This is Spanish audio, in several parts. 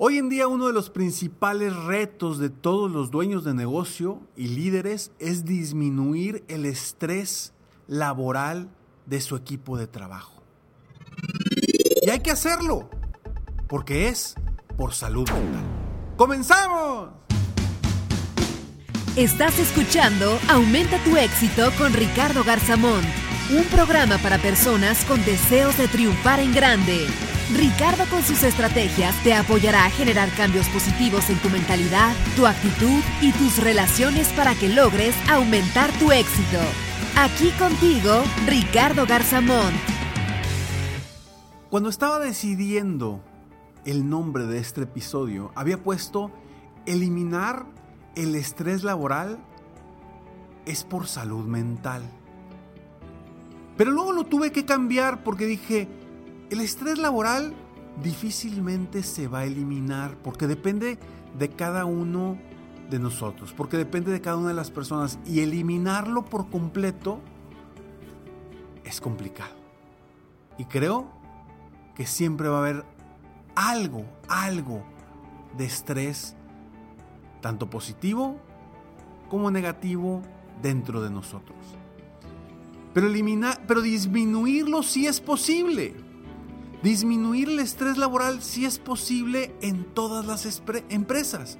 Hoy en día uno de los principales retos de todos los dueños de negocio y líderes es disminuir el estrés laboral de su equipo de trabajo. Y hay que hacerlo, porque es por salud mental. ¡Comenzamos! Estás escuchando Aumenta tu éxito con Ricardo Garzamón, un programa para personas con deseos de triunfar en grande. Ricardo con sus estrategias te apoyará a generar cambios positivos en tu mentalidad, tu actitud y tus relaciones para que logres aumentar tu éxito. Aquí contigo, Ricardo Garzamón. Cuando estaba decidiendo el nombre de este episodio, había puesto eliminar el estrés laboral es por salud mental. Pero luego lo tuve que cambiar porque dije, el estrés laboral difícilmente se va a eliminar porque depende de cada uno de nosotros, porque depende de cada una de las personas y eliminarlo por completo es complicado. Y creo que siempre va a haber algo, algo de estrés, tanto positivo como negativo dentro de nosotros. Pero eliminar, pero disminuirlo sí es posible. Disminuir el estrés laboral sí es posible en todas las empresas.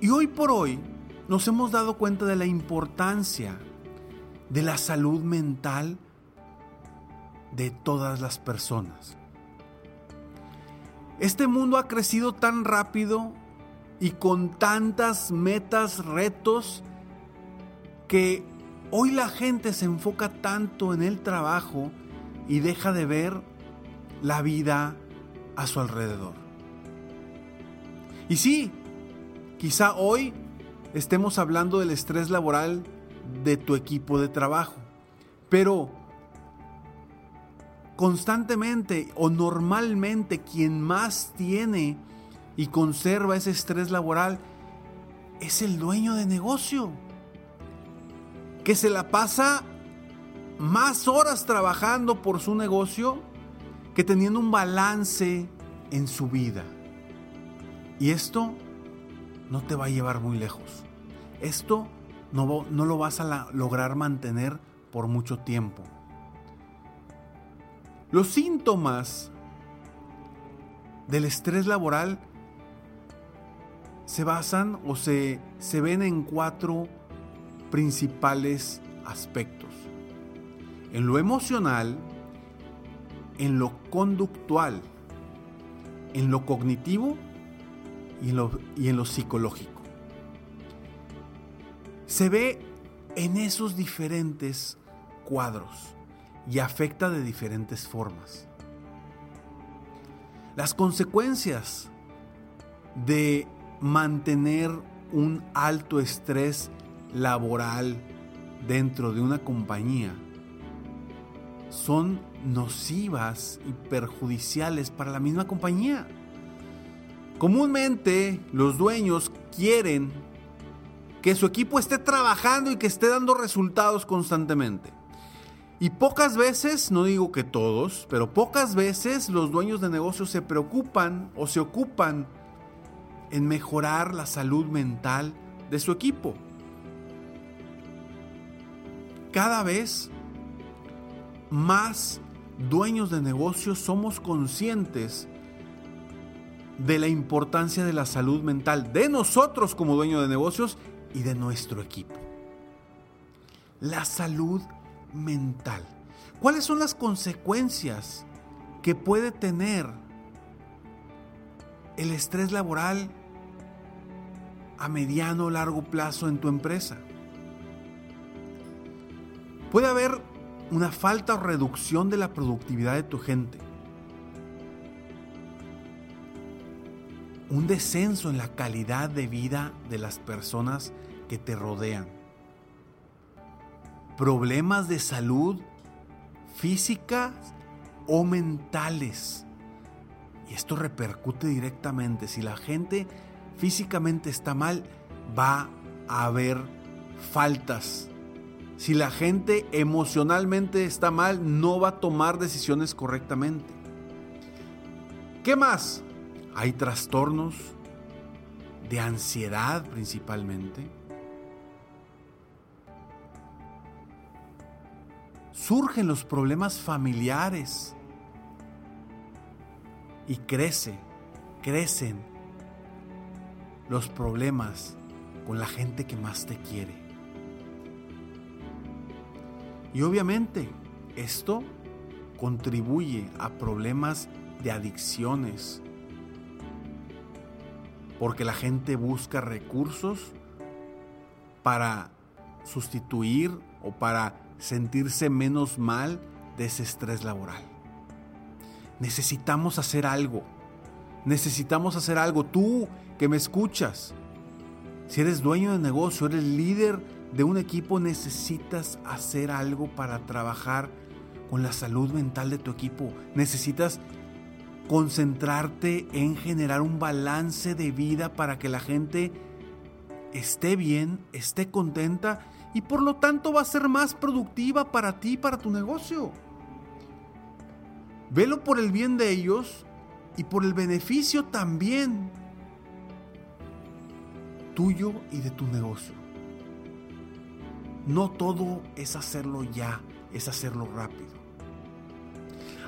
Y hoy por hoy nos hemos dado cuenta de la importancia de la salud mental de todas las personas. Este mundo ha crecido tan rápido y con tantas metas, retos, que hoy la gente se enfoca tanto en el trabajo y deja de ver la vida a su alrededor. Y sí, quizá hoy estemos hablando del estrés laboral de tu equipo de trabajo, pero constantemente o normalmente quien más tiene y conserva ese estrés laboral es el dueño de negocio, que se la pasa más horas trabajando por su negocio que teniendo un balance en su vida. Y esto no te va a llevar muy lejos. Esto no, no lo vas a lograr mantener por mucho tiempo. Los síntomas del estrés laboral se basan o se, se ven en cuatro principales aspectos en lo emocional, en lo conductual, en lo cognitivo y en lo, y en lo psicológico. Se ve en esos diferentes cuadros y afecta de diferentes formas. Las consecuencias de mantener un alto estrés laboral dentro de una compañía son nocivas y perjudiciales para la misma compañía. Comúnmente los dueños quieren que su equipo esté trabajando y que esté dando resultados constantemente. Y pocas veces, no digo que todos, pero pocas veces los dueños de negocios se preocupan o se ocupan en mejorar la salud mental de su equipo. Cada vez más dueños de negocios somos conscientes de la importancia de la salud mental de nosotros como dueños de negocios y de nuestro equipo. La salud mental. ¿Cuáles son las consecuencias que puede tener el estrés laboral a mediano o largo plazo en tu empresa? Puede haber una falta o reducción de la productividad de tu gente. Un descenso en la calidad de vida de las personas que te rodean. Problemas de salud física o mentales. Y esto repercute directamente. Si la gente físicamente está mal, va a haber faltas si la gente emocionalmente está mal, no va a tomar decisiones correctamente. ¿Qué más? Hay trastornos de ansiedad principalmente. Surgen los problemas familiares y crece, crecen los problemas con la gente que más te quiere. Y obviamente esto contribuye a problemas de adicciones, porque la gente busca recursos para sustituir o para sentirse menos mal de ese estrés laboral. Necesitamos hacer algo. Necesitamos hacer algo. Tú que me escuchas, si eres dueño de negocio, eres líder de un equipo necesitas hacer algo para trabajar con la salud mental de tu equipo. Necesitas concentrarte en generar un balance de vida para que la gente esté bien, esté contenta y por lo tanto va a ser más productiva para ti, para tu negocio. Velo por el bien de ellos y por el beneficio también tuyo y de tu negocio. No todo es hacerlo ya, es hacerlo rápido.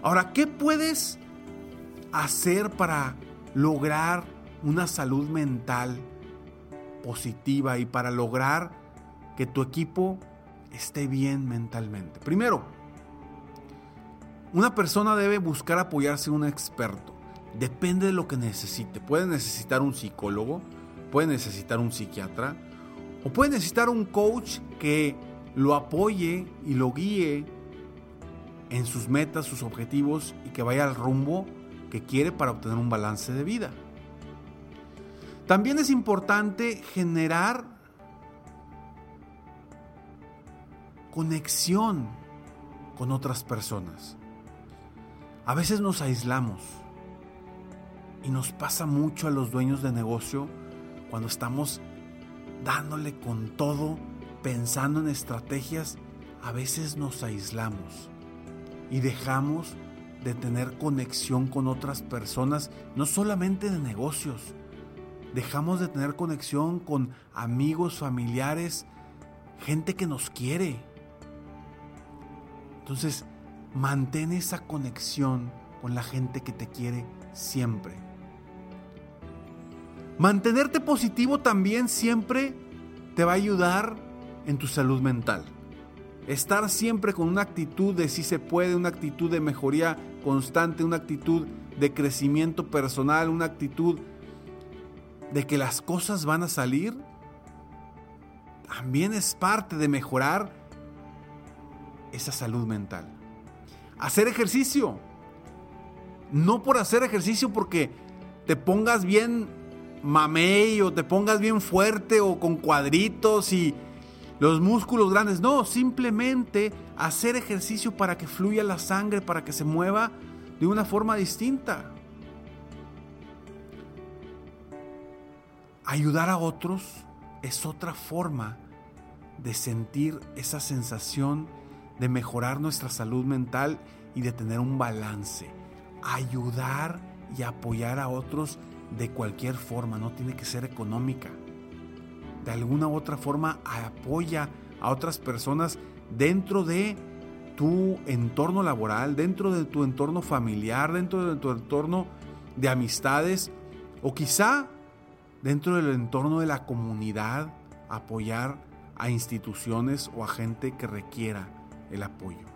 Ahora, ¿qué puedes hacer para lograr una salud mental positiva y para lograr que tu equipo esté bien mentalmente? Primero, una persona debe buscar apoyarse en un experto. Depende de lo que necesite. Puede necesitar un psicólogo, puede necesitar un psiquiatra, o puede necesitar un coach que lo apoye y lo guíe en sus metas, sus objetivos y que vaya al rumbo que quiere para obtener un balance de vida. También es importante generar conexión con otras personas. A veces nos aislamos y nos pasa mucho a los dueños de negocio cuando estamos dándole con todo, pensando en estrategias, a veces nos aislamos y dejamos de tener conexión con otras personas, no solamente de negocios, dejamos de tener conexión con amigos, familiares, gente que nos quiere. Entonces, mantén esa conexión con la gente que te quiere siempre. Mantenerte positivo también siempre te va a ayudar en tu salud mental. Estar siempre con una actitud de si se puede, una actitud de mejoría constante, una actitud de crecimiento personal, una actitud de que las cosas van a salir, también es parte de mejorar esa salud mental. Hacer ejercicio. No por hacer ejercicio porque te pongas bien mamey o te pongas bien fuerte o con cuadritos y los músculos grandes. No, simplemente hacer ejercicio para que fluya la sangre, para que se mueva de una forma distinta. Ayudar a otros es otra forma de sentir esa sensación de mejorar nuestra salud mental y de tener un balance. Ayudar y apoyar a otros de cualquier forma, no tiene que ser económica. De alguna u otra forma apoya a otras personas dentro de tu entorno laboral, dentro de tu entorno familiar, dentro de tu entorno de amistades o quizá dentro del entorno de la comunidad apoyar a instituciones o a gente que requiera el apoyo.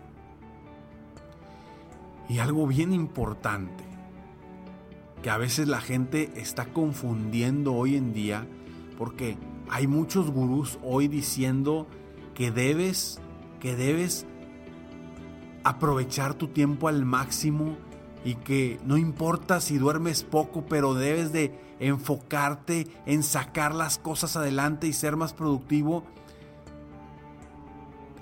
Y algo bien importante, que a veces la gente está confundiendo hoy en día, porque hay muchos gurús hoy diciendo que debes, que debes aprovechar tu tiempo al máximo y que no importa si duermes poco, pero debes de enfocarte en sacar las cosas adelante y ser más productivo.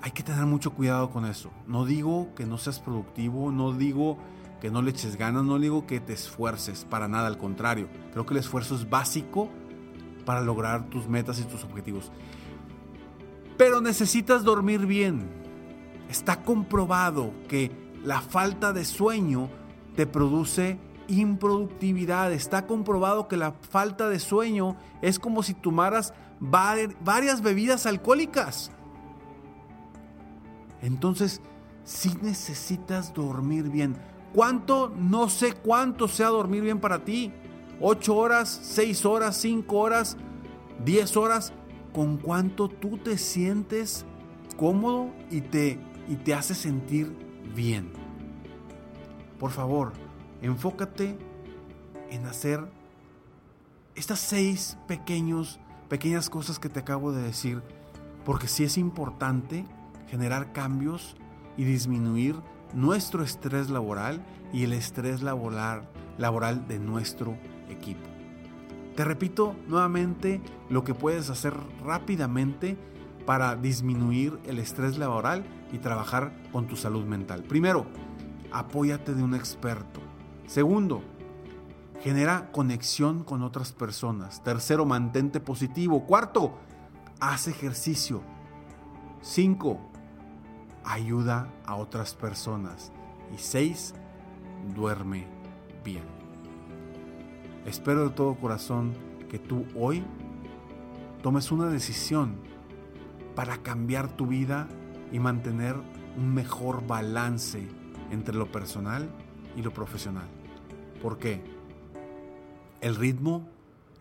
Hay que tener mucho cuidado con eso. No digo que no seas productivo, no digo que no le eches ganas, no digo que te esfuerces, para nada, al contrario. Creo que el esfuerzo es básico para lograr tus metas y tus objetivos. Pero necesitas dormir bien. Está comprobado que la falta de sueño te produce improductividad. Está comprobado que la falta de sueño es como si tomaras varias bebidas alcohólicas. Entonces, si necesitas dormir bien. ¿Cuánto? No sé cuánto sea dormir bien para ti. ¿Ocho horas? ¿Seis horas? ¿Cinco horas? ¿Diez horas? ¿Con cuánto tú te sientes cómodo y te, y te hace sentir bien? Por favor, enfócate en hacer estas seis pequeños, pequeñas cosas que te acabo de decir, porque sí es importante generar cambios y disminuir nuestro estrés laboral y el estrés laboral, laboral de nuestro equipo. Te repito nuevamente lo que puedes hacer rápidamente para disminuir el estrés laboral y trabajar con tu salud mental. Primero, apóyate de un experto. Segundo, genera conexión con otras personas. Tercero, mantente positivo. Cuarto, haz ejercicio. Cinco, ayuda a otras personas. Y seis, duerme bien. Espero de todo corazón que tú hoy tomes una decisión para cambiar tu vida y mantener un mejor balance entre lo personal y lo profesional. ¿Por qué? El ritmo,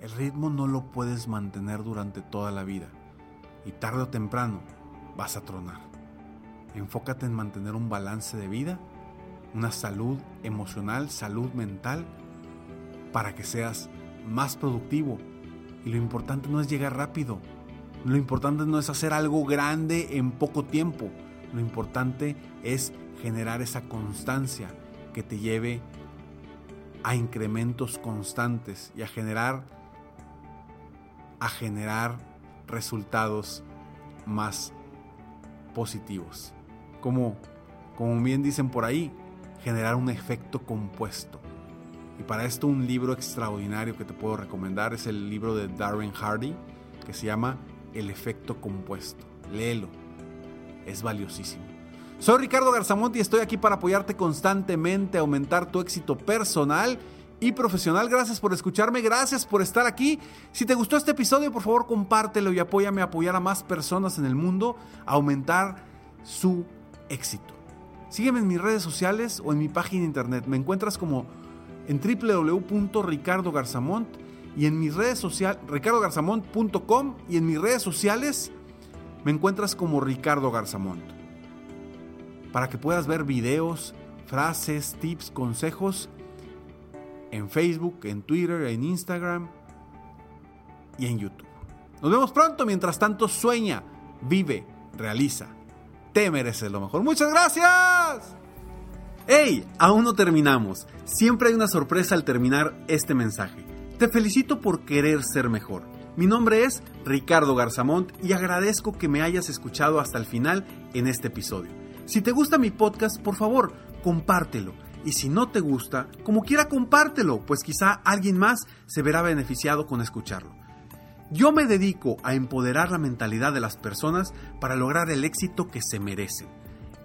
el ritmo no lo puedes mantener durante toda la vida y tarde o temprano vas a tronar. Enfócate en mantener un balance de vida, una salud emocional, salud mental, para que seas más productivo. Y lo importante no es llegar rápido, lo importante no es hacer algo grande en poco tiempo, lo importante es generar esa constancia que te lleve a incrementos constantes y a generar a generar resultados más positivos. Como como bien dicen por ahí, generar un efecto compuesto. Y para esto un libro extraordinario que te puedo recomendar es el libro de Darren Hardy que se llama El efecto compuesto. Léelo. Es valiosísimo. Soy Ricardo Garzamont y estoy aquí para apoyarte constantemente, aumentar tu éxito personal y profesional. Gracias por escucharme, gracias por estar aquí. Si te gustó este episodio, por favor compártelo y apóyame a apoyar a más personas en el mundo a aumentar su éxito. Sígueme en mis redes sociales o en mi página internet. Me encuentras como en www.ricardogarzamont y en mis redes sociales, ricardogarzamont.com y en mis redes sociales me encuentras como Ricardo Garzamont para que puedas ver videos, frases, tips, consejos en Facebook, en Twitter, en Instagram y en YouTube. Nos vemos pronto, mientras tanto sueña, vive, realiza. Te mereces lo mejor. Muchas gracias. ¡Hey! Aún no terminamos. Siempre hay una sorpresa al terminar este mensaje. Te felicito por querer ser mejor. Mi nombre es Ricardo Garzamont y agradezco que me hayas escuchado hasta el final en este episodio. Si te gusta mi podcast, por favor, compártelo. Y si no te gusta, como quiera compártelo, pues quizá alguien más se verá beneficiado con escucharlo. Yo me dedico a empoderar la mentalidad de las personas para lograr el éxito que se merecen.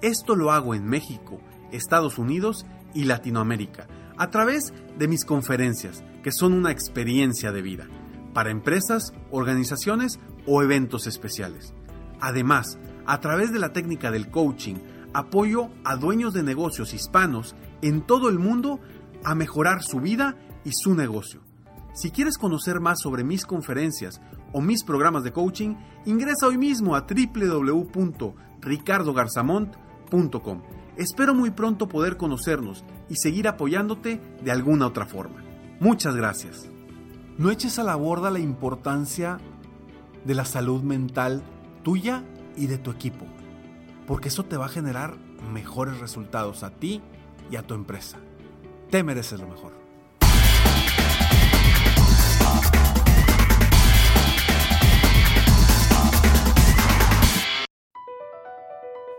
Esto lo hago en México, Estados Unidos y Latinoamérica, a través de mis conferencias, que son una experiencia de vida, para empresas, organizaciones o eventos especiales. Además, a través de la técnica del coaching, apoyo a dueños de negocios hispanos en todo el mundo a mejorar su vida y su negocio. Si quieres conocer más sobre mis conferencias o mis programas de coaching, ingresa hoy mismo a www.ricardogarzamont.com. Espero muy pronto poder conocernos y seguir apoyándote de alguna otra forma. Muchas gracias. No eches a la borda la importancia de la salud mental tuya y de tu equipo, porque eso te va a generar mejores resultados a ti y a tu empresa. Te mereces lo mejor.